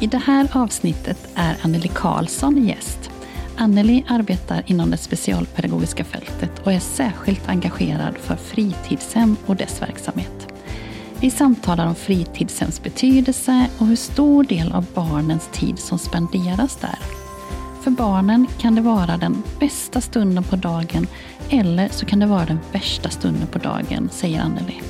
I det här avsnittet är Anneli Karlsson gäst. Anneli arbetar inom det specialpedagogiska fältet och är särskilt engagerad för fritidshem och dess verksamhet. Vi samtalar om fritidshems betydelse och hur stor del av barnens tid som spenderas där. För barnen kan det vara den bästa stunden på dagen eller så kan det vara den värsta stunden på dagen, säger Anneli.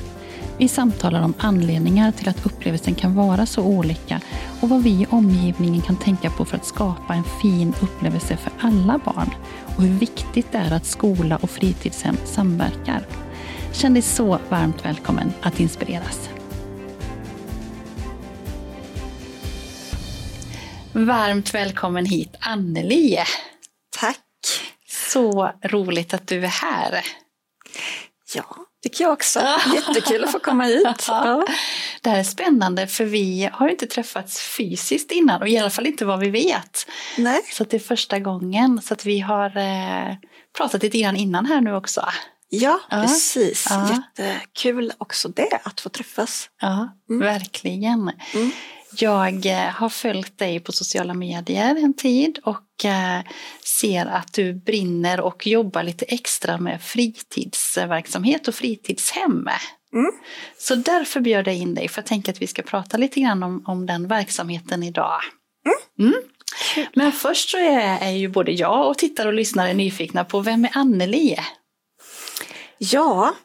Vi samtalar om anledningar till att upplevelsen kan vara så olika och vad vi i omgivningen kan tänka på för att skapa en fin upplevelse för alla barn och hur viktigt det är att skola och fritidshem samverkar. Känn dig så varmt välkommen att inspireras. Varmt välkommen hit Anneli. Tack. Så roligt att du är här. Ja, tycker jag också. Jättekul att få komma hit. Ja. Det här är spännande för vi har inte träffats fysiskt innan och i alla fall inte vad vi vet. Nej. Så det är första gången. Så att vi har eh, pratat lite grann innan här nu också. Ja, Ja. precis. Ja. Jättekul också det, att få träffas. Ja, Mm. verkligen. Mm. Jag eh, har följt dig på sociala medier en tid och eh, ser att du brinner och jobbar lite extra med fritidsverksamhet och fritidshem. Mm. Så därför bjöd jag in dig för jag tänker att vi ska prata lite grann om, om den verksamheten idag. Mm. Men först så är, är ju både jag och tittare och lyssnare nyfikna på vem är Anneli? Ja,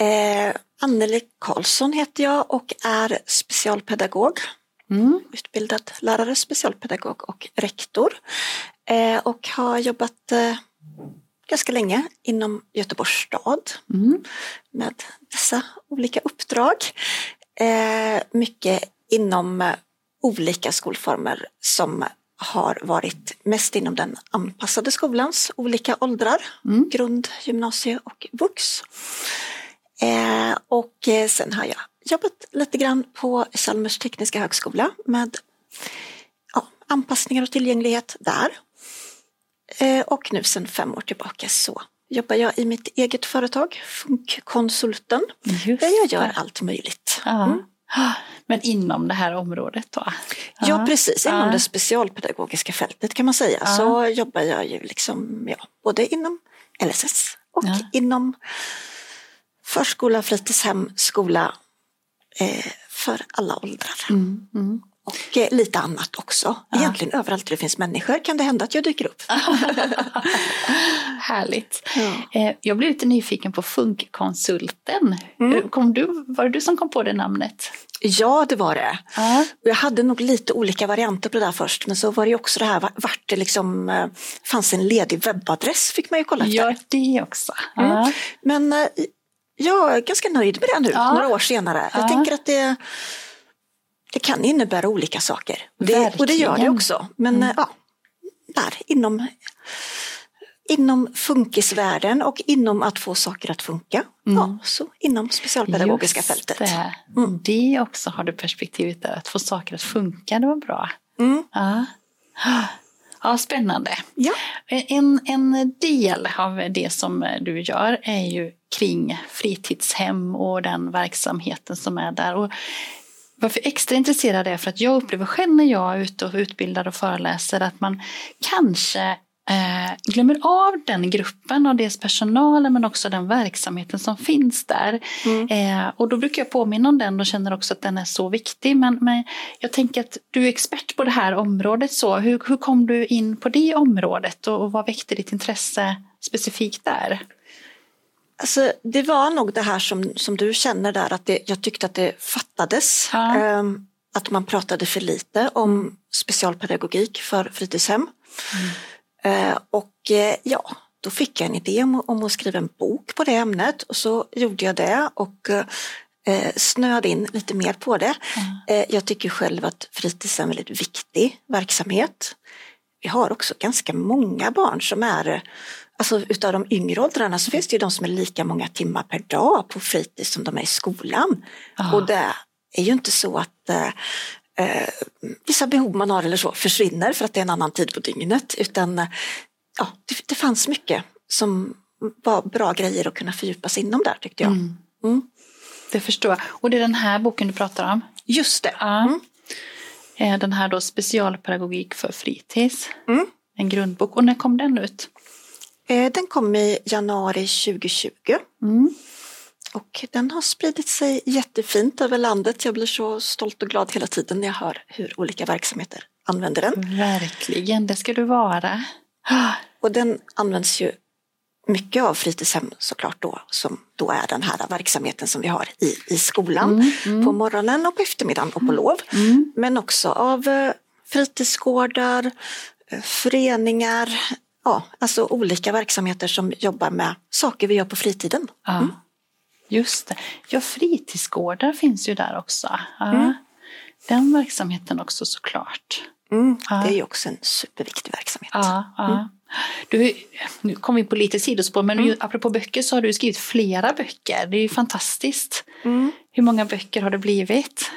eh, Anneli Karlsson heter jag och är specialpedagog. Mm. Utbildad lärare, specialpedagog och rektor. Eh, och har jobbat eh, ganska länge inom Göteborgs stad. Mm. med dessa olika uppdrag. Eh, mycket inom eh, olika skolformer som har varit mest inom den anpassade skolans olika åldrar, Mm. grund, gymnasie och vux. Eh, och eh, sen har jag jobbat lite grann på Chalmers tekniska högskola med ja, anpassningar och tillgänglighet där. Eh, och nu sedan fem år tillbaka så jobbar jag i mitt eget företag, Funkkonsulten, Just där jag gör allt möjligt. Mm. Men inom det här området då? Ja, precis. Inom det specialpedagogiska fältet kan man säga så jobbar jag ju liksom, ja, både inom LSS och inom förskola, fritidshem, skola eh, för alla åldrar. Mm, mm. Och eh, lite annat också. Ja. Egentligen överallt där det finns människor kan det hända att jag dyker upp. Härligt. Ja. Eh, Jag blev lite nyfiken på Funkkonsulten. Mm. Hur Kom du, var det du som kom på det namnet? Ja, det var det. Ja. Jag hade nog lite olika varianter på det där först, men så var det också det här vart det liksom eh, fanns en ledig webbadress fick man ju kolla efter. Ja, det också. Mm. Men jag är ganska nöjd med det nu, Ja. några år senare. Ja. Jag tänker att det, det kan innebära olika saker. Och det, och det gör det också. Men Mm. ja, där inom, inom funkisvärlden och inom att få saker att funka. Mm. Ja, så inom specialpedagogiska Just fältet. Det. Mm. det också har du perspektivet där, att få saker att funka, det var bra. Mm. Ja, ja spännande. Ja. En, en del av det som du gör är ju kring fritidshem och den verksamheten som är där. Och varför jag är extra intresserad är för att jag upplever själv när jag är ute och utbildar och föreläser att man kanske eh, glömmer av den gruppen och dels personalen men också den verksamheten som finns där. Mm. Eh, och då brukar jag påminna om den och känner också att den är så viktig. Men, men jag tänker att du är expert på det här området. så Hur, hur kom du in på det området och, och vad väckte ditt intresse specifikt där? Alltså, det var nog det här som, som du känner där, att det, jag tyckte att det fattades. Ja. Ehm, att man pratade för lite om specialpedagogik för fritidshem. Eh, och eh, ja, då fick jag en idé om, om att skriva en bok på det ämnet och så gjorde jag det. Och eh, snöade in lite mer på det. Eh, jag tycker själv att fritids är en väldigt viktig verksamhet. Vi har också ganska många barn som är Alltså utav de yngre åldrarna så finns det ju de som är lika många timmar per dag på fritids som de är i skolan. Ja. Och det är ju inte så att eh, vissa behov man har eller så försvinner för att det är en annan tid på dygnet. Utan eh, ja, det, det fanns mycket som var bra grejer att kunna fördjupa sig inom där tyckte jag. Mm. Mm. Det förstår jag. Och det är den här boken du pratar om? Just det. Ja. Mm. Eh, Den här då specialpedagogik för fritids. Mm. En grundbok. Och när kom den ut? Eh, Den kom i januari 2020 Mm. Och den har spridit sig jättefint över landet. Jag blir så stolt och glad hela tiden när jag hör hur olika verksamheter använder den. Verkligen, det ska du vara. Och den används ju mycket av fritidshem såklart då, som då är den här verksamheten som vi har i, i skolan på morgonen och på eftermiddagen och på lov. Mm. Men också av eh, fritidsgårdar, eh, föreningar, ja, alltså olika verksamheter som jobbar med saker vi gör på fritiden. Ja, just det. Ja, fritidsgårdar finns ju där också. Ja. Mm. Den verksamheten också såklart. Mm, Ja. Det är ju också en superviktig verksamhet. Ja, ja. Du, nu kom vi på lite sidospår, men ju, apropå böcker så har du skrivit flera böcker. Det är ju fantastiskt. Mm. Hur många böcker har det blivit?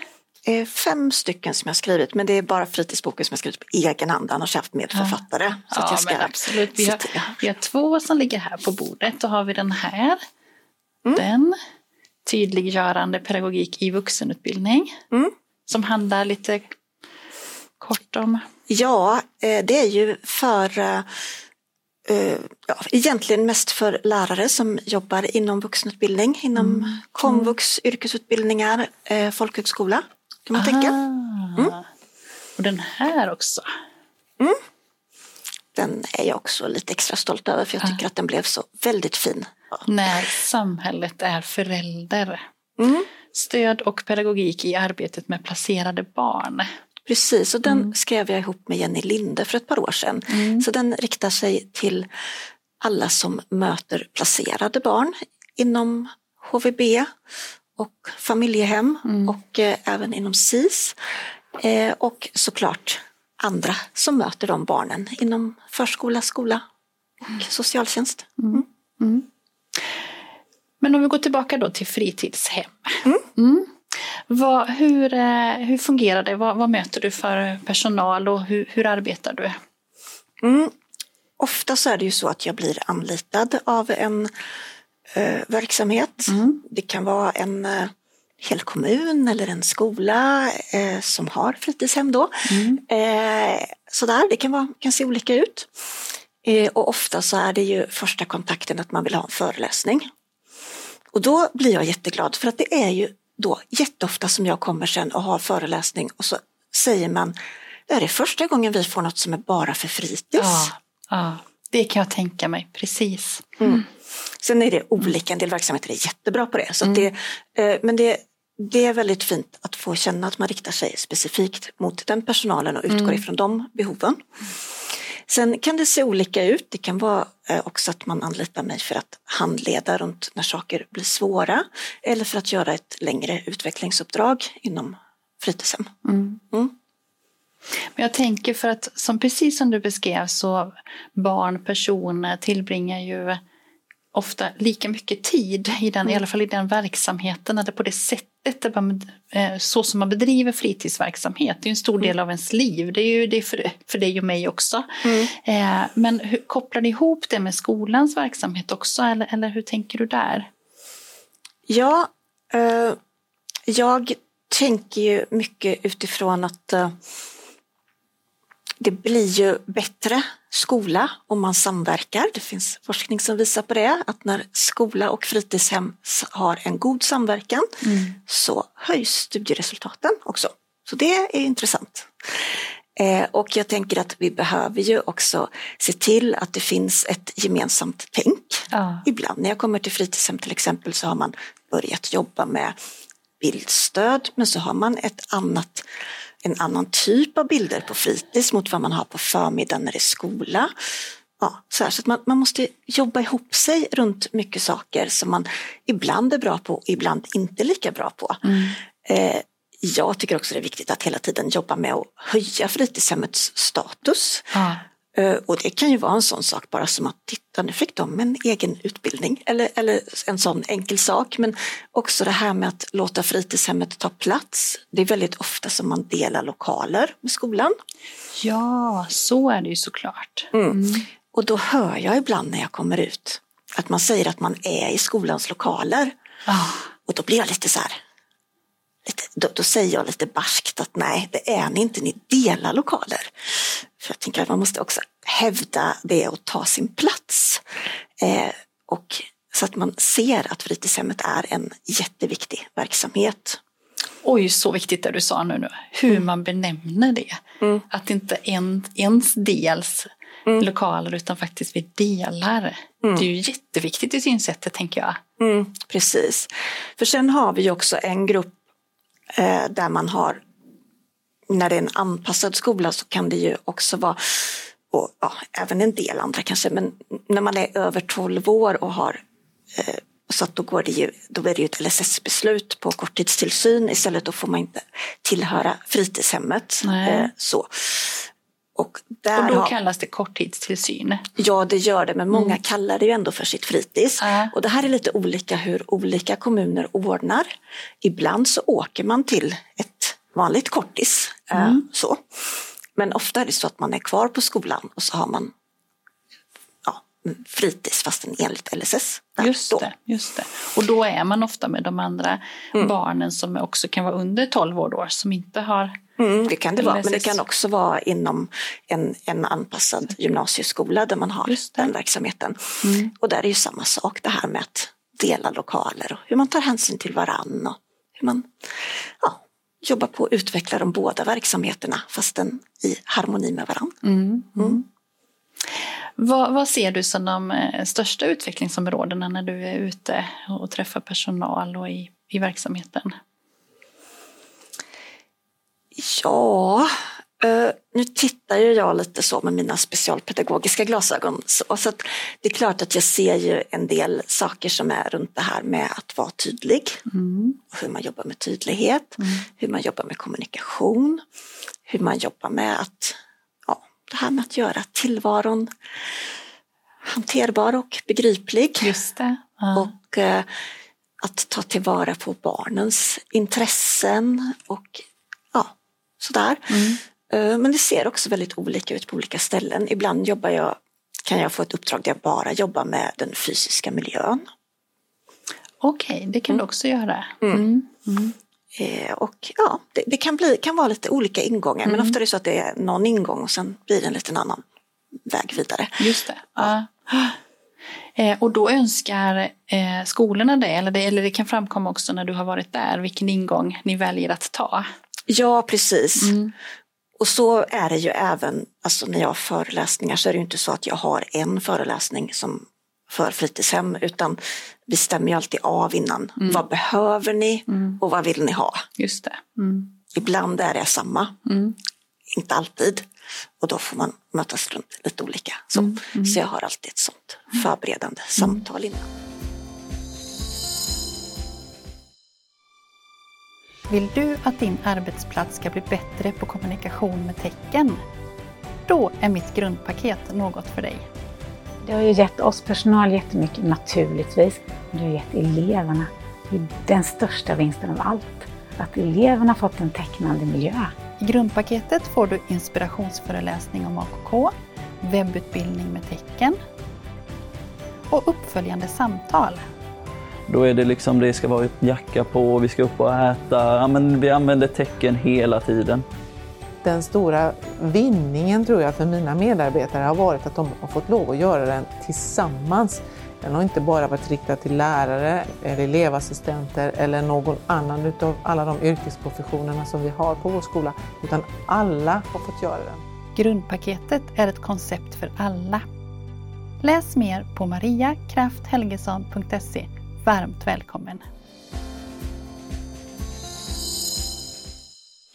Eh, Fem stycken som jag har skrivit, men det är bara fritidsboken som jag har skrivit på egen hand, annars har jag haft medförfattare. Så att ja, jag ska absolut. Vi har, vi har två som ligger här på bordet. Då har vi den här. Mm. Den. Tydliggörande pedagogik i vuxenutbildning. Mm. Som handlar lite kort om... Ja, eh, det är ju för eh, eh, ja, egentligen mest för lärare som jobbar inom vuxenutbildning, inom komvux, yrkesutbildningar, folkhögskola kan man tänka. Ah. Och den här också. Den är jag också lite extra stolt över för jag tycker att den blev så väldigt fin. När samhället är förälder. Mm. Stöd och pedagogik i arbetet med placerade barn. Precis, och den skrev jag ihop med Jenny Linde för ett par år sedan. Så den riktar sig till alla som möter placerade barn inom HVB och familjehem och eh, även inom SIS. Eh, och såklart andra som möter de barnen inom förskola, skola och socialtjänst. Mm. Men om vi går tillbaka då till fritidshem. Mm. Vad, hur, eh, hur fungerar det? Vad, vad möter du för personal och hur, hur arbetar du? Mm. Ofta så är det ju så att jag blir anlitad av en eh, verksamhet. Det kan vara en eh, hel kommun eller en skola eh, som har fritidshem då. Eh, sådär, det kan, vara, kan se olika ut. Eh, och ofta så är det ju första kontakten att man vill ha en föreläsning. Och då blir jag jätteglad för att det är ju då jätteofta som jag kommer sen och har föreläsning och så säger man det här är första gången vi får något som är bara för fritids. Ja, ja, det kan jag tänka mig, precis. Sen är det olika, en del verksamheter är jättebra på det. Så att det eh, men det, det är väldigt fint att få känna att man riktar sig specifikt mot den personalen och utgår ifrån de behoven. Sen kan det se olika ut. Det kan vara eh, också att man anlitar mig för att handleda runt när saker blir svåra eller för att göra ett längre utvecklingsuppdrag inom fritidshem. Men jag tänker för att som precis som du beskrev så barn, personer tillbringar ju ofta lika mycket tid i den, i alla fall i den verksamheten eller på det sättet man, eh, så som man bedriver fritidsverksamhet. Det är en stor del av ens liv. Det är ju det för, för dig och mig också. Eh, Men hur, kopplar ni ihop det med skolans verksamhet också eller, eller hur tänker du där? Ja, eh, jag tänker ju mycket utifrån att eh, det blir ju bättre skola om man samverkar. Det finns forskning som visar på det, att när skola och fritidshem har en god samverkan så höjs studieresultaten också. Så det är intressant. Eh, och jag tänker att vi behöver ju också se till att det finns ett gemensamt tänk. Ja. Ibland när jag kommer till fritidshem till exempel så har man börjat jobba med bildstöd men så har man ett annat, en annan typ av bilder på fritids mot vad man har på förmiddagen när det är skola. ja, så, här, så att man, man måste jobba ihop sig runt mycket saker som man ibland är bra på och ibland inte lika bra på. Mm. Eh, jag tycker också det är viktigt att hela tiden jobba med att höja fritidshemmets status. Ja. Eh, och det kan ju vara en sån sak bara som att titta nu fick de en egen utbildning eller, eller en sån enkel sak. Men också det här med att låta fritidshemmet ta plats. Det är väldigt ofta som man delar lokaler med skolan. Ja, så är det ju såklart. Mm. Mm. Och då hör jag ibland när jag kommer ut att man säger att man är i skolans lokaler. Oh. Och då blir jag lite så här, då, då, säger jag lite barskt att nej, det är ni inte, ni delar lokaler. För jag tänker att man måste också hävda det och ta sin plats. Eh, och så att man ser att fritidshemmet är en jätteviktig verksamhet. Oj, så viktigt det du sa nu, nu. hur mm. man benämner det. Mm. Att inte en, ens dels mm. lokaler utan faktiskt vi delar. Mm. Det är ju jätteviktigt i synsättet tänker jag. Mm, precis. För sen har vi ju också en grupp där man har, när det är en anpassad skola så kan det ju också vara och ja, även en del andra kanske, men när man är över 12 år och har eh, så att då, går det ju, då är det ju ett LSS-beslut på korttidstillsyn istället då får man inte tillhöra fritidshemmet. Eh, så. Och, där och då har, kallas det korttidstillsyn? Ja, det gör det, men många mm. kallar det ju ändå för sitt fritids. Äh. Och det här är lite olika hur olika kommuner ordnar. Ibland så åker man till ett vanligt kortis. Eh, mm. så. Men ofta är det så att man är kvar på skolan och så har man ja, fritids fastän enligt LSS. Just det, just det. Och då är man ofta med de andra mm. barnen som också kan vara under 12 år då, som inte har Mm, det kan det vara, men det kan också vara inom en, en anpassad gymnasieskola där man har den verksamheten. Mm. Och där är ju samma sak det här med att dela lokaler och hur man tar hänsyn till varann och hur man ja, jobbar på att utveckla de båda verksamheterna fastän i harmoni med varann. Mm, mm. mm. Vad, vad, ser du som de eh, största utvecklingsområdena när du är ute och träffar personal och i, i verksamheten? Ja, Uh, nu tittar ju jag lite så med mina specialpedagogiska glasögon. Så, så det är klart att jag ser ju en del saker som är runt det här med att vara tydlig. Mm. Hur man jobbar med tydlighet, mm. hur man jobbar med kommunikation, hur man jobbar med att, ja, det här med att göra tillvaron hanterbar och begriplig. Just det. Ja. Och uh, att ta tillvara på barnens intressen och sådär. Mm. Eh, men det ser också väldigt olika ut på olika ställen. Ibland jobbar jag, kan jag få ett uppdrag där jag bara jobbar med den fysiska miljön. Okej, okay, det kan du mm. också göra. Mm. mm. Mm. Eh, och ja, det, det, kan, bli, kan vara lite olika ingångar men ofta är det så att det är någon ingång och sen blir det en liten annan väg vidare. Just det. Ja. Eh, och då önskar eh, skolorna det eller, det, eller det kan framkomma också när du har varit där, vilken ingång ni väljer att ta. Ja, precis. Mm. Och så är det ju även, alltså när jag har föreläsningar så är det ju inte så att jag har en föreläsning som för fritidshem utan vi stämmer ju alltid av innan. Mm. Vad behöver ni mm. och vad vill ni ha? Just det. Mm. Ibland är det samma, mm. inte alltid. Och då får man mötas runt lite olika. Så, så jag har alltid ett sånt förberedande samtal innan. Vill du att din arbetsplats ska bli bättre på kommunikation med tecken? Då är mitt grundpaket något för dig. Det har ju gett oss personal jättemycket naturligtvis. Det har gett eleverna den största vinsten av allt. Att eleverna fått en tecknande miljö. I grundpaketet får du inspirationsföreläsning om AKK, webbutbildning med tecken och uppföljande samtal då är det liksom, det ska vara jacka på, vi ska upp och äta. Ja, men vi använder tecken hela tiden. Den stora vinningen tror jag för mina medarbetare har varit att de har fått lov att göra den tillsammans. Den har inte bara varit riktad till lärare, eller elevassistenter eller någon annan utav alla de yrkesprofessionerna som vi har på vår skola, utan alla har fått göra den. Grundpaketet är ett koncept för alla. Läs mer på mariakrafthelgesson.se varmt välkommen.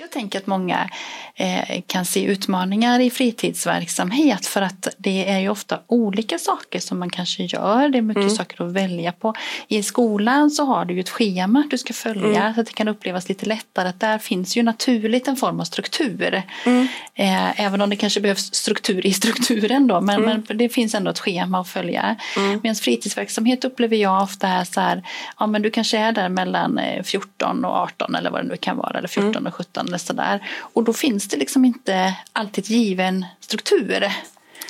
Jag tänker att många eh, kan se utmaningar i fritidsverksamhet för att det är ju ofta olika saker som man kanske gör. Det är mycket mm. saker att välja på. I skolan så har du ju ett schema du ska följa mm. så att det kan upplevas lite lättare att där finns ju naturligt en form av struktur. Mm. Eh, även om det kanske behövs struktur i strukturen då men, mm. men det finns ändå ett schema att följa. Mm. Medan fritidsverksamhet upplever jag ofta är så här, ja men du kanske är där mellan 14 eh, och 18 eller vad det nu kan vara eller 14 mm. och 17 eller sådär. Och då finns det liksom inte alltid given struktur.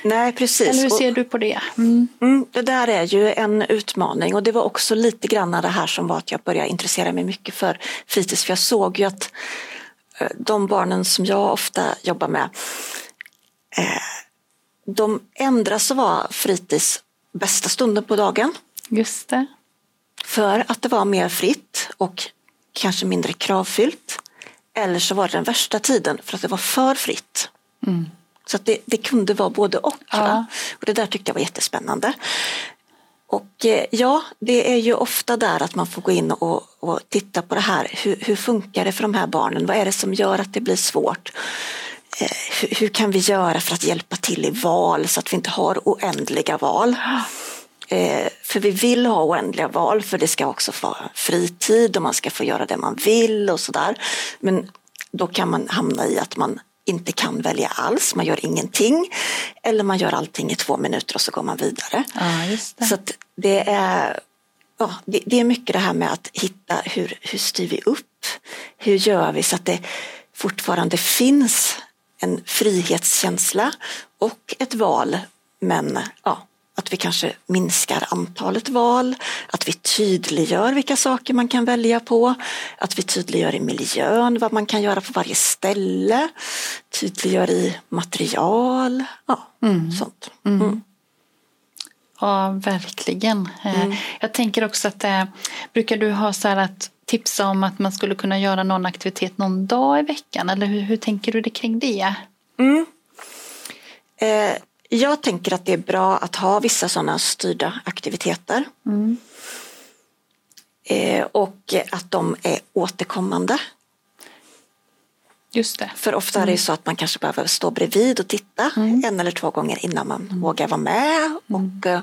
Nej, precis. Eller hur ser du på det? Mm. Mm, det där är ju en utmaning och det var också lite grann det här som var att jag började intressera mig mycket för fritids. För jag såg ju att eh, de barnen som jag ofta jobbar med eh, de ändras att vara fritids bästa stunden på dagen. Just det. För att det var mer fritt och kanske mindre kravfyllt. Eller så var det den värsta tiden för att det var för fritt. Mm. Så att det, det, kunde vara både och. Ja. Och det där tyckte jag var jättespännande. Och eh, ja, det är ju ofta där att man får gå in och, och titta på det här. Hur, hur, funkar det för de här barnen? Vad är det som gör att det blir svårt? Eh, hur, hur, kan vi göra för att hjälpa till i val så att vi inte har oändliga val? Eh, för vi vill ha oändliga val för det ska också vara fritid och man ska få göra det man vill och sådär. Men då kan man hamna i att man inte kan välja alls, man gör ingenting. Eller man gör allting i två minuter och så går man vidare. Ja, det. Så det är ja, det, det, är mycket det här med att hitta hur, hur styr vi upp? Hur gör vi så att det fortfarande finns en frihetskänsla och ett val men ja, att vi kanske minskar antalet val, att vi tydliggör vilka saker man kan välja på, att vi tydliggör i miljön vad man kan göra på varje ställe, tydliggör i material, ja, mm. sånt. Mm. Mm. Ja, verkligen. Eh, mm. Jag tänker också att äh, brukar du ha så här att tipsa om att man skulle kunna göra någon aktivitet någon dag i veckan eller hur, hur tänker du det kring det? Mm. Eh, jag tänker att det är bra att ha vissa sådana styrda aktiviteter. Mm. Eh, och att de är återkommande. Just det. För ofta är det mm. så att man kanske behöver stå bredvid och titta mm. en eller två gånger innan man mm. vågar vara med. Mm. Och eh,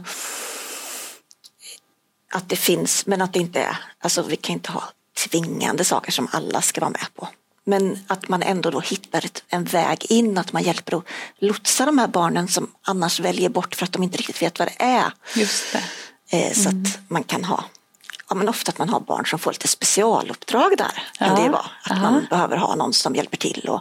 att det finns, men att det inte är, alltså vi kan inte ha tvingande saker som alla ska vara med på. Men att man ändå då hittar ett, en väg in, att man hjälper att lotsa de här barnen som annars väljer bort för att de inte riktigt vet vad det är. Just det. Eh, så mm. att man kan ha, ja men ofta att man har barn som får lite specialuppdrag där. Ja. Kan det vara. Att Aha. man behöver ha någon som hjälper till och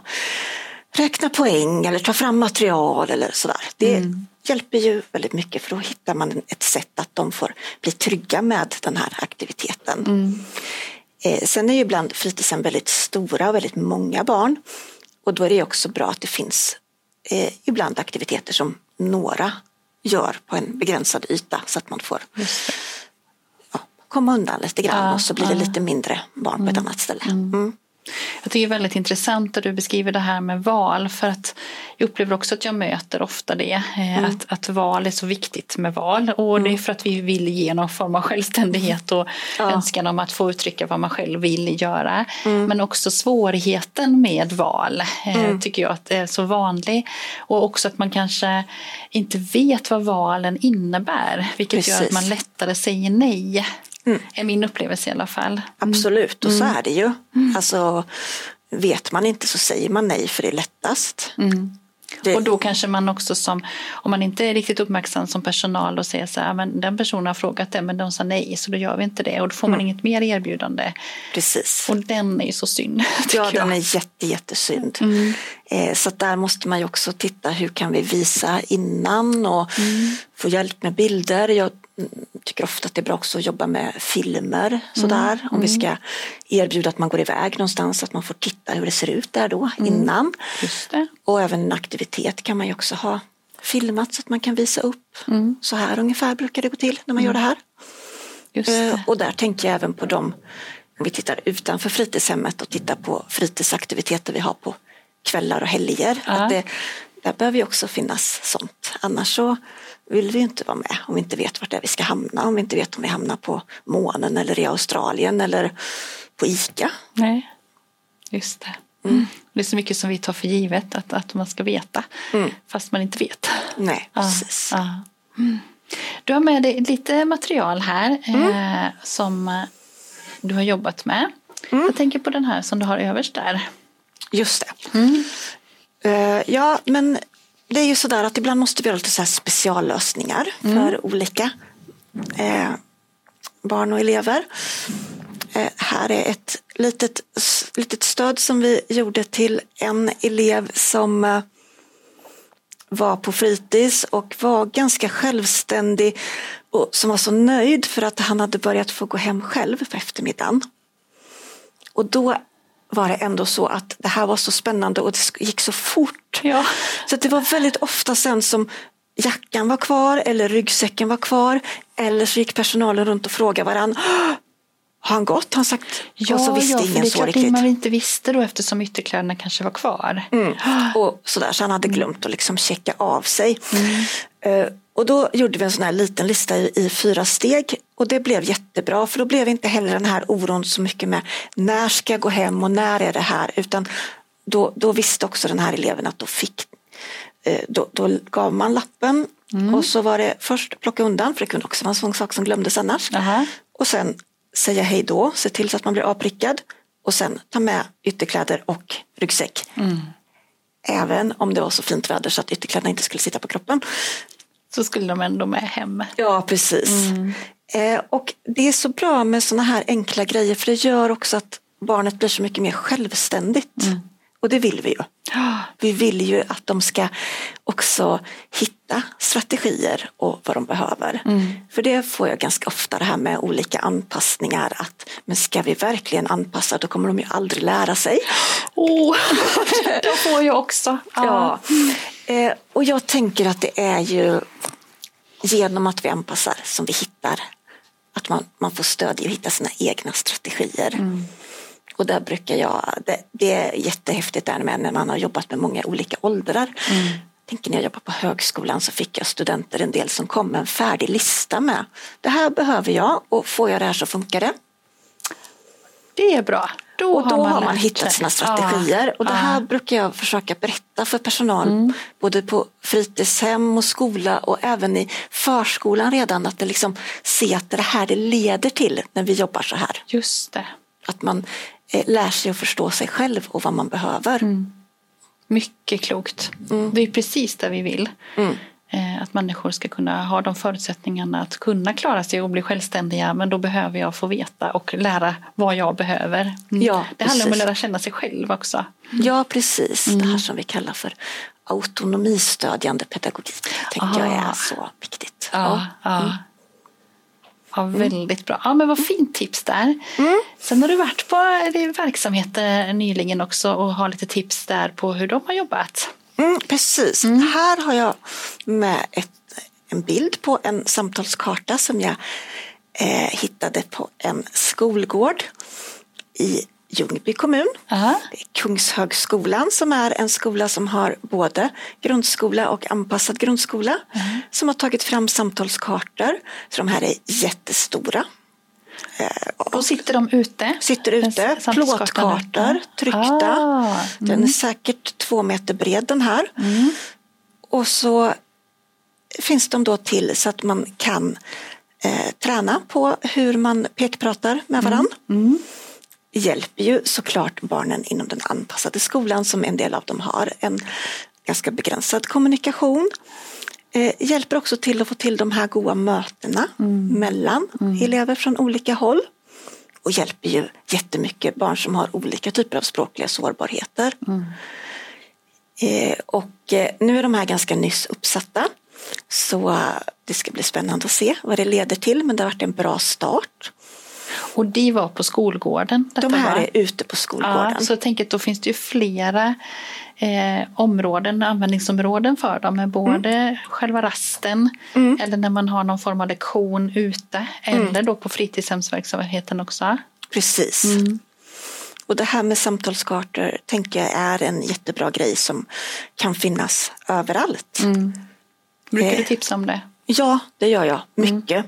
räkna poäng eller ta fram material eller sådär. Det mm. hjälper ju väldigt mycket för då hittar man ett sätt att de får bli trygga med den här aktiviteten. Mm. Eh, sen är ju ibland fritidshem väldigt stora och väldigt många barn. Och då är det också bra att det finns eh, ibland aktiviteter som några gör på en begränsad yta så att man får ja, komma undan lite grann ja, och så blir det lite mindre barn på ett mm. annat ställe. Mm. Jag tycker det är väldigt intressant att du beskriver det här med val för att jag upplever också att jag möter ofta det. Eh, mm. Att, att val är så viktigt med val och mm. det är mm. för att vi vill ge någon form av självständighet och ja. önskan om att få uttrycka vad man själv vill göra. Mm. Men också svårigheten med val eh, mm. tycker jag att är så vanlig. Och också att man kanske inte vet vad valen innebär vilket Precis. gör att man lättare säger nej. Mm. Är min upplevelse i alla fall. Mm. Absolut, och så mm. är det ju. Mm. Alltså, vet man inte så säger man nej för det är lättast. Mm. Det... Och då kanske man också som, om man inte är riktigt uppmärksam som personal och säger så här, men den personen har frågat det men de sa nej så då gör vi inte det och då får man mm. inget mer erbjudande. Precis. Och den är ju så synd. Ja, den är jätte, jättesynd. Mm. Eh, så där måste man ju också titta hur kan vi visa innan och mm. få hjälp med bilder. Jag tycker ofta att det är bra också att jobba med filmer sådär. Mm. Om vi ska erbjuda att man går iväg någonstans, att man får titta hur det ser ut där då mm. innan. Och även en aktivitet kan man ju också ha filmat så att man kan visa upp. Mm. Så här ungefär brukar det gå till när man gör det här. Det. Och där tänker jag även på dem, om vi tittar utanför fritidshemmet och tittar på fritidsaktiviteter vi har på kvällar och helger. Ja. Att det, där behöver ju också finnas sånt. Annars så vill vi inte vara med om vi inte vet vart det är vi ska hamna. Om vi inte vet om vi hamnar på månen eller i Australien eller på ICA. Nej, just det. Det är så mycket som vi tar för givet att, att man ska veta, fast man inte vet. Nej, precis. ja. Mm. Du har med dig lite material här eh, som du har jobbat med. Jag tänker på den här som du har överst där. Just det. Eh, ja, men det är ju sådär att ibland måste vi göra lite så speciallösningar för olika eh, barn och elever. Eh, här är ett litet, litet stöd som vi gjorde till en elev som eh, var på fritids och var ganska självständig och som var så nöjd för att han hade börjat få gå hem själv på eftermiddagen. Och då var det ändå så att det här var så spännande och det gick så fort. Ja. Så att det var väldigt ofta sen som jackan var kvar eller ryggsäcken var kvar. Eller så gick personalen runt och frågade varandra. Har han gått? Har han sagt? Ja, och så visste ja, för ingen det är så klart riktigt. man inte visste då eftersom ytterkläderna kanske var kvar. Mm. Och sådär, så han hade glömt att liksom checka av sig. Eh, och då gjorde vi en sån här liten lista i, i fyra steg och det blev jättebra för då blev inte heller den här oron så mycket med när ska jag gå hem och när är det här utan då, då visste också den här eleven att då fick eh, då, då gav man lappen och så var det först plocka undan för det kunde också vara en sån sak som glömdes annars. Aha. Och sen säga hej då, se till så att man blir avprickad och sen ta med ytterkläder och ryggsäck. Även om det var så fint väder så att ytterkläderna inte skulle sitta på kroppen. Så skulle de ändå med hem. Ja, precis. Eh, och det är så bra med sådana här enkla grejer för det gör också att barnet blir så mycket mer självständigt. Och det vill vi ju. Vi vill ju att de ska också hitta strategier och vad de behöver. För det får jag ganska ofta det här med olika anpassningar. Att, men ska vi verkligen anpassa då kommer de ju aldrig lära sig. Oh, det får jag också. Ja. Eh, och jag tänker att det är ju genom att vi anpassar som vi hittar att man, man får stöd i att hitta sina egna strategier. Och där brukar jag, det, det är jättehäftigt där med när man har jobbat med många olika åldrar. Tänker när jag jobbade på högskolan så fick jag studenter en del som kom med en färdig lista med det här behöver jag och får jag det här så funkar det. Det är bra. Då Och då har man, sig. hittat sina strategier. Ja, Och det här ja. brukar jag försöka berätta för personal, Mm. både på fritidshem och skola och även i förskolan redan, att det liksom se att det här det leder till när vi jobbar så här. Just det. Att man eh, lär sig att förstå sig själv och vad man behöver. Mm. Mycket klokt. Det är precis det vi vill. Eh, Att människor ska kunna ha de förutsättningarna att kunna klara sig och bli självständiga. Men då behöver jag få veta och lära vad jag behöver. Mm. Ja, det handlar om att precis. lära känna sig själv också. Ja, precis. Det Mm. här som vi kallar för autonomistödjande pedagogik. tänker jag är Ah. så viktigt. Ja, ja. ja väldigt bra. Ja, men vad fint tips där. Sen har du varit på verksamheter nyligen också och har lite tips där på hur de har jobbat. Mm, precis. Här har jag med ett, en bild på en samtalskarta som jag eh, hittade på en skolgård i Ljungby kommun. Aha. Kungshögskolan som är en skola som har både grundskola och anpassad grundskola. Som har tagit fram samtalskartor. Så de här är jättestora. Och sitter de ute? Sitter ute, plåtkartor ute? tryckta. Ah, Den är säkert två meter bred den här. Och så finns de då till så att man kan eh, träna på hur man pekpratar med varann. hjälper ju såklart barnen inom den anpassade skolan som en del av dem har en ganska begränsad kommunikation. Eh, hjälper också till att få till de här goda mötena mellan elever från olika håll. Och hjälper ju jättemycket barn som har olika typer av språkliga sårbarheter. Eh, och eh, nu är de här ganska nyss uppsatta. Så eh, det ska bli spännande att se vad det leder till. Men det har varit en bra start. Och de var på skolgården? De här var. är ute på skolgården. Ja, så jag tänker att då finns det ju flera eh, områden, användningsområden för dem. Med både själva rasten eller när man har någon form av lektion ute. Eller då på fritidshemsverksamheten också. Precis. Och det här med samtalskartor tänker jag är en jättebra grej som kan finnas överallt. Brukar du Eh. tipsa om det? Ja, det gör jag mycket.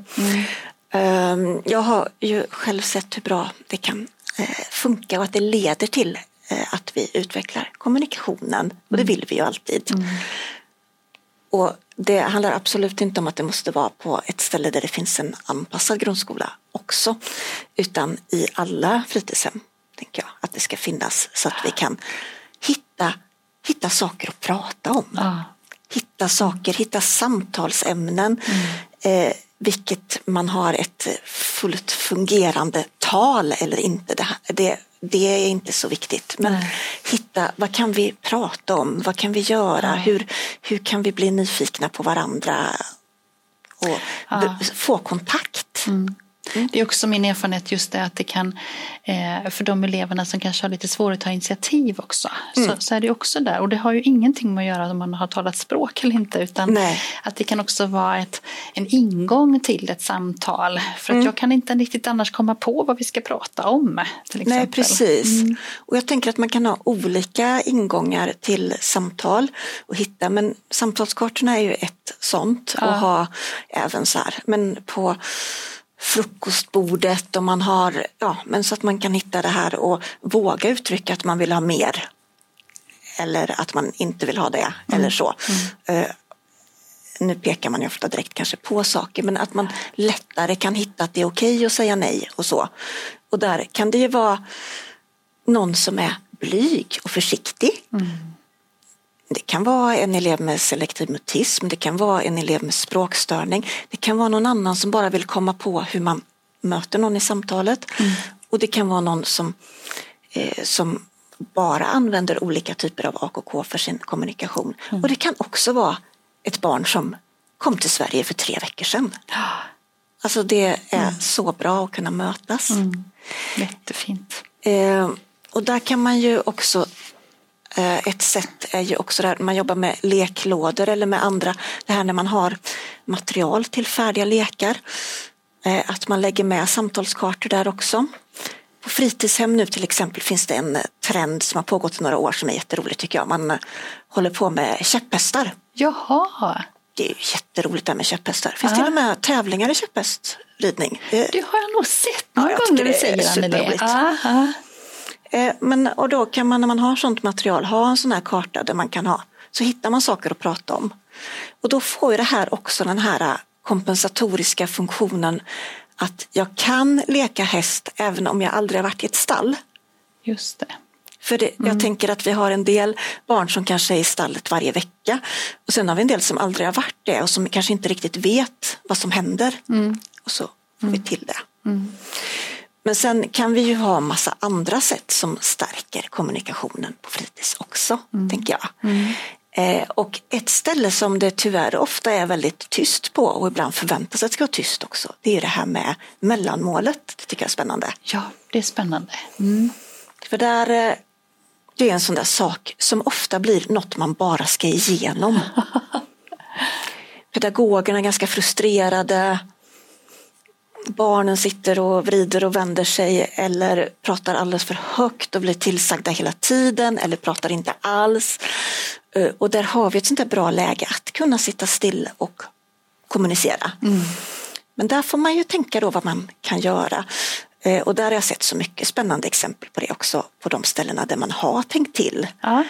Ehm, Jag har ju själv sett hur bra det kan eh, funka och att det leder till att vi utvecklar kommunikationen och det vill vi ju alltid. Och det handlar absolut inte om att det måste vara på ett ställe där det finns en anpassad grundskola också, utan i alla fritidshem, tänker jag, att det ska finnas så att vi kan hitta, hitta saker att prata om. Ja. Hitta saker, hitta samtalsämnen, eh, vilket man har ett fullt fungerande tal eller inte. Det, det, det är inte så viktigt. Men Nej. hitta, vad kan vi prata om? Vad kan vi göra? Hur, hur kan vi bli nyfikna på varandra? Och Ja. få kontakt. Det är också min erfarenhet just det att det kan, eh, för de eleverna som kanske har lite svårare att ta initiativ också, så, så är det också där. Och det har ju ingenting med att göra om man har talat språk eller inte, utan Nej. att det kan också vara ett, en ingång till ett samtal. För att jag kan inte riktigt annars komma på vad vi ska prata om. Till exempel. Nej, precis. Och jag tänker att man kan ha olika ingångar till samtal och hitta, men samtalskartorna är ju ett sånt och ha även så här, men på frukostbordet och man har, ja, men så att man kan hitta det här och våga uttrycka att man vill ha mer. Eller att man inte vill ha det, eller så. Eh, nu pekar man ju ofta direkt kanske på saker, men att man lättare kan hitta att det är okej att säga nej och så. Och där kan det ju vara någon som är blyg och försiktig. Det kan vara en elev med selektiv mutism, det kan vara en elev med språkstörning, det kan vara någon annan som bara vill komma på hur man möter någon i samtalet. Och det kan vara någon som, eh, som bara använder olika typer av AKK för sin kommunikation. Och det kan också vara ett barn som kom till Sverige för tre veckor sedan. Alltså det är så bra att kunna mötas. Jättefint. Eh, och där kan man ju också ett sätt är ju också där man jobbar med leklådor eller med andra, det här när man har material till färdiga lekar. Eh, att man lägger med samtalskartor där också. På fritidshem nu till exempel finns det en eh, trend som har pågått i några år som är jätterolig tycker jag. Man eh, håller på med käpphästar. Jaha, Det är ju jätteroligt där med käpphästar. Det finns Ja. till och med tävlingar i käpphästridning. Det- det har jag nog sett någon jag gång när du det är säger Anneli. superroligt. Eh, Men, och då kan man när man har sånt material ha en sån här karta där man kan ha, så hittar man saker att prata om. Och då får ju det här också den här eh, kompensatoriska funktionen att jag kan leka häst även om jag aldrig har varit i ett stall. Just det. För det, jag tänker att vi har en del barn som kanske är i stallet varje vecka och sen har vi en del som aldrig har varit det och som kanske inte riktigt vet vad som händer. Och så får vi till det. Men sen kan vi ju ha massa andra sätt som stärker kommunikationen på fritids också, tänker jag. Eh, och ett ställe som det tyvärr ofta är väldigt tyst på och ibland förväntas att det ska vara tyst också, det är det här med mellanmålet. Det tycker jag är spännande. Ja, det är spännande. Mm. För där, eh, det är en sån där sak som ofta blir något man bara ska igenom. Pedagogerna är ganska frustrerade. Barnen sitter och vrider och vänder sig eller pratar alldeles för högt och blir tillsagda hela tiden eller pratar inte alls. Eh, Och där har vi ett sånt där bra läge att kunna sitta still och kommunicera. Men där får man ju tänka då vad man kan göra. Eh, Och där har jag sett så mycket spännande exempel på det också på de ställena där man har tänkt till. Ja.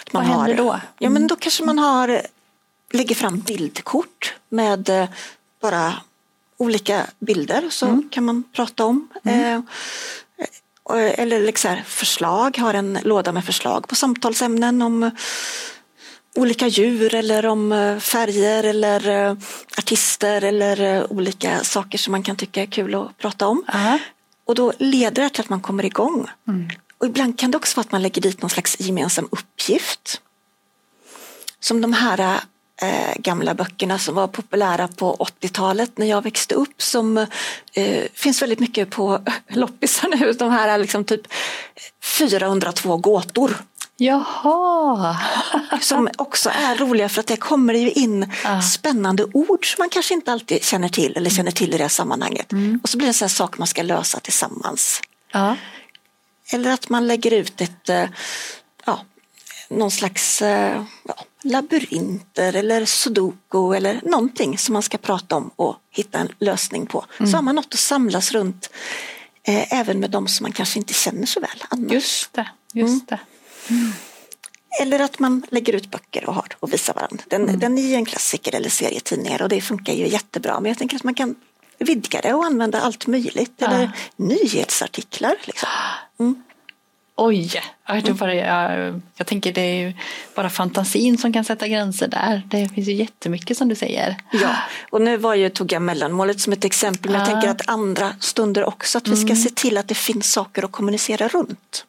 Att man Vad händer har, då? Ja men då kanske man har, lägger fram bildkort med eh, bara olika bilder så Mm. kan man prata om. Eh, och- eller liksom förslag, har en låda med förslag på samtalsämnen om eh, olika djur eller om eh, färger eller eh, artister eller eh, olika saker som man kan tycka är kul att prata om. Ja. Och då leder det till att man kommer igång. Och ibland kan det också vara att man lägger dit någon slags gemensam uppgift. Som de här eh, gamla böckerna som var populära på 80-talet när jag växte upp som eh, finns väldigt mycket på loppisar nu. De här är liksom typ 402 gåtor. Jaha. Som också är roliga för att det kommer ju in Ja. spännande ord som man kanske inte alltid känner till eller känner till i det här sammanhanget. Och så blir det en sån här sak man ska lösa tillsammans. Ja. Eller att man lägger ut ett, eh, ja, någon slags eh, ja, labyrinter eller sudoku eller någonting som man ska prata om och hitta en lösning på. Så har man något att samlas runt eh, även med de som man kanske inte känner så väl annars. Just det. just det. Eller att man lägger ut böcker och har och visar varandra. Den, den är ju en klassiker eller serietidningar och det funkar ju jättebra. Men jag tänker att man kan vidga det och använda allt möjligt. Eller nyhetsartiklar. Liksom. Oj, ja, då bara, jag, jag tänker det är ju bara fantasin som kan sätta gränser där. Det finns ju jättemycket som du säger. Ja, och nu var ju, tog jag mellanmålet som ett exempel, men jag Ja. tänker att andra stunder också, att vi ska se till att det finns saker att kommunicera runt.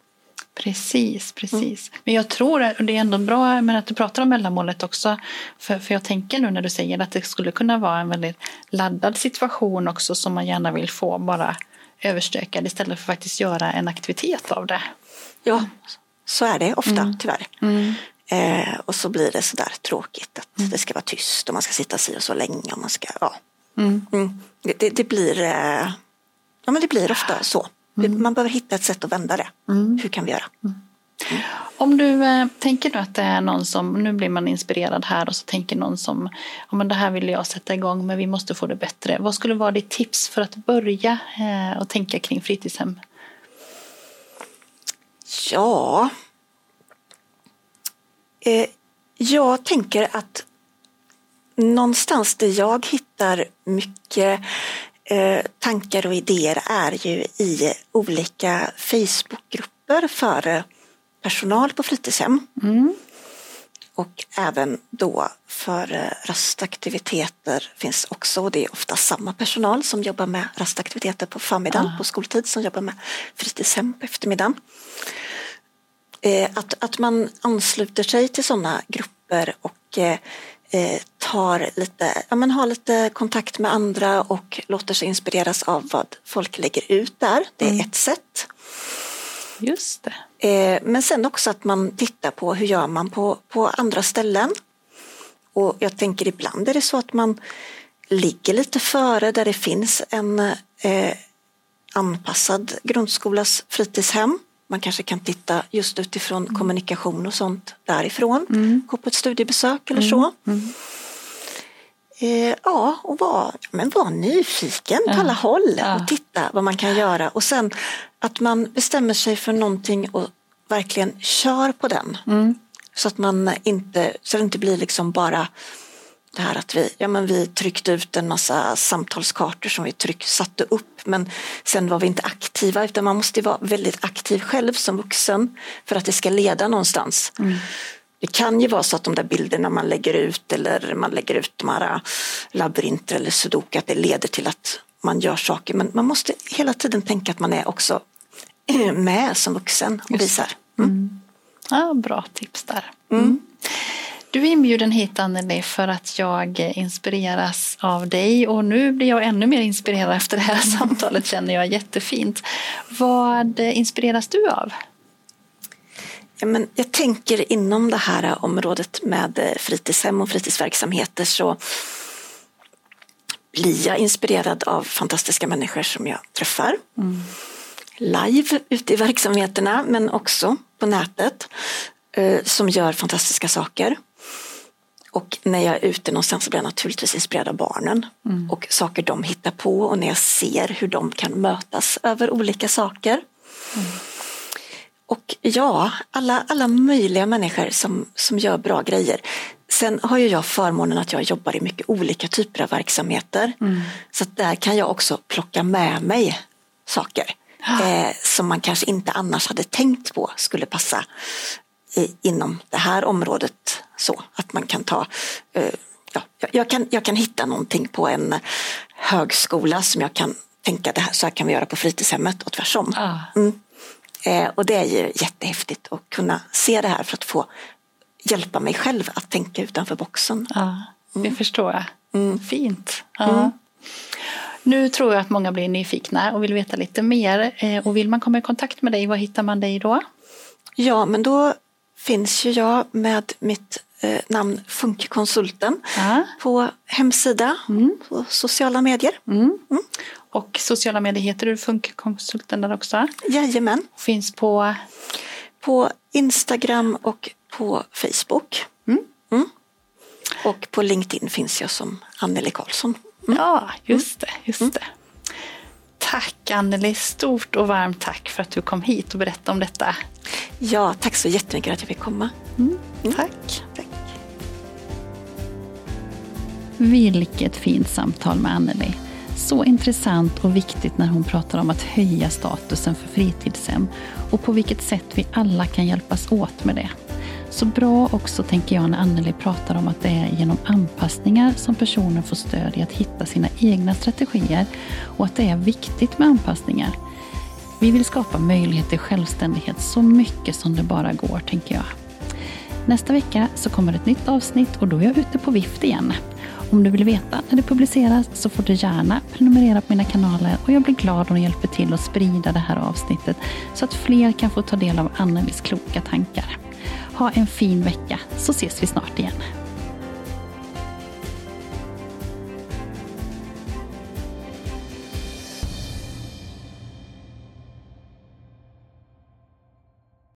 Precis, precis. Men jag tror, och det är ändå bra men att du pratar om mellanmålet också. För, för jag tänker nu när du säger att det skulle kunna vara en väldigt laddad situation också som man gärna vill få bara överstökad istället för att faktiskt göra en aktivitet av det. Ja, så är det ofta tyvärr. Eh, och så blir det sådär tråkigt att det ska vara tyst och man ska sitta si och så länge och man ska, ja. Mm. Det, det, det blir, eh, ja men det blir ofta så. Det- Man behöver hitta ett sätt att vända det. Hur kan vi göra? Om du eh, tänker nu att det är någon som, nu blir man inspirerad här och så tänker någon som, ja men det här vill jag sätta igång men vi måste få det bättre. Vad skulle vara ditt tips för att börja eh, och tänka kring fritidshem? Ja. Eh, jag tänker att någonstans där jag hittar mycket eh, tankar och idéer är ju i olika Facebookgrupper för personal på fritidshem. Mm. Och även då för eh, rastaktiviteter finns också, och det är ofta samma personal som jobbar med rastaktiviteter på förmiddagen på skoltid som jobbar med fritidshem på eftermiddagen. Eh, att, att man ansluter sig till sådana grupper och eh, tar lite, ja, men har lite kontakt med andra och låter sig inspireras av vad folk lägger ut där. Det är ett sätt. Just det. Eh, men sen också att man tittar på hur gör man på, på andra ställen. Och jag tänker ibland är det så att man ligger lite före där det finns en eh, anpassad grundskolas fritidshem. Man kanske kan titta just utifrån kommunikation och sånt därifrån. Gå på ett studiebesök eller så. Eh, ja, och var, men var nyfiken på alla håll och titta vad man kan göra. Och sen att man bestämmer sig för någonting och verkligen kör på den. Så att man inte, så det inte blir liksom bara det här att vi, ja men vi tryckte ut en massa samtalskartor som vi tryck, satte upp men sen var vi inte aktiva utan man måste vara väldigt aktiv själv som vuxen för att det ska leda någonstans. Det kan ju vara så att de där bilderna man lägger ut eller man lägger ut de här labyrinter eller sudoku att det leder till att man gör saker men man måste hela tiden tänka att man är också med som vuxen och visar. Mm. Ja, bra tips där. Mm. Du är inbjuden hit Anneli för att jag inspireras av dig och nu blir jag ännu mer inspirerad efter det här samtalet känner jag jättefint. Vad inspireras du av? Ja, men jag tänker inom det här området med fritidshem och fritidsverksamheter så blir jag inspirerad av fantastiska människor som jag träffar. Live ute i verksamheterna men också på nätet eh, som gör fantastiska saker. Och när jag är ute någonstans så blir jag naturligtvis inspirerad av barnen och saker de hittar på och när jag ser hur de kan mötas över olika saker. Och ja, alla, alla möjliga människor som, som gör bra grejer. Sen har ju jag förmånen att jag jobbar i mycket olika typer av verksamheter. Så att där kan jag också plocka med mig saker eh, som man kanske inte annars hade tänkt på skulle passa i, inom det här området. Så att man kan ta eh, ja, jag- kan, jag kan hitta någonting på en högskola som jag kan tänka det här, så här kan vi göra på fritidshemmet och tvärsom. Ah. Mm. Eh, och det är ju jättehäftigt att kunna se det här för att få hjälpa mig själv att tänka utanför boxen. Ja, det förstår jag. Fint. Ja. Nu tror jag att många blir nyfikna och vill veta lite mer. Eh, Och vill man komma i kontakt med dig, var hittar man dig då? Ja, men då finns ju jag med mitt eh, namn Funkkonsulten Ja. på hemsida, på sociala medier. Och sociala medier heter du Funkkonsulten där också. Jajamän, Finns på på Instagram och på Facebook. Mm. Och på LinkedIn finns jag som Anneli Karlsson. Ja, just det. Just det. Tack Anneli, stort och varmt tack för att du kom hit och berättade om detta. Ja, tack så jättemycket att jag fick komma. Mm, tack. tack. Vilket fint samtal med Anneli. Så intressant och viktigt när hon pratar om att höja statusen för fritidshem och på vilket sätt vi alla kan hjälpas åt med det. Så bra också, tänker jag, när Anneli pratar om att det är genom anpassningar som personen får stöd i att hitta sina egna strategier och att det är viktigt med anpassningar. Vi vill skapa möjlighet till självständighet så mycket som det bara går, tänker jag. Nästa vecka så kommer ett nytt avsnitt och då är jag ute på vift igen. Om du vill veta när det publiceras så får du gärna prenumerera på mina kanaler och jag blir glad om du hjälper till att sprida det här avsnittet så att fler kan få ta del av Annelies kloka tankar. Ha en fin vecka så ses vi snart igen.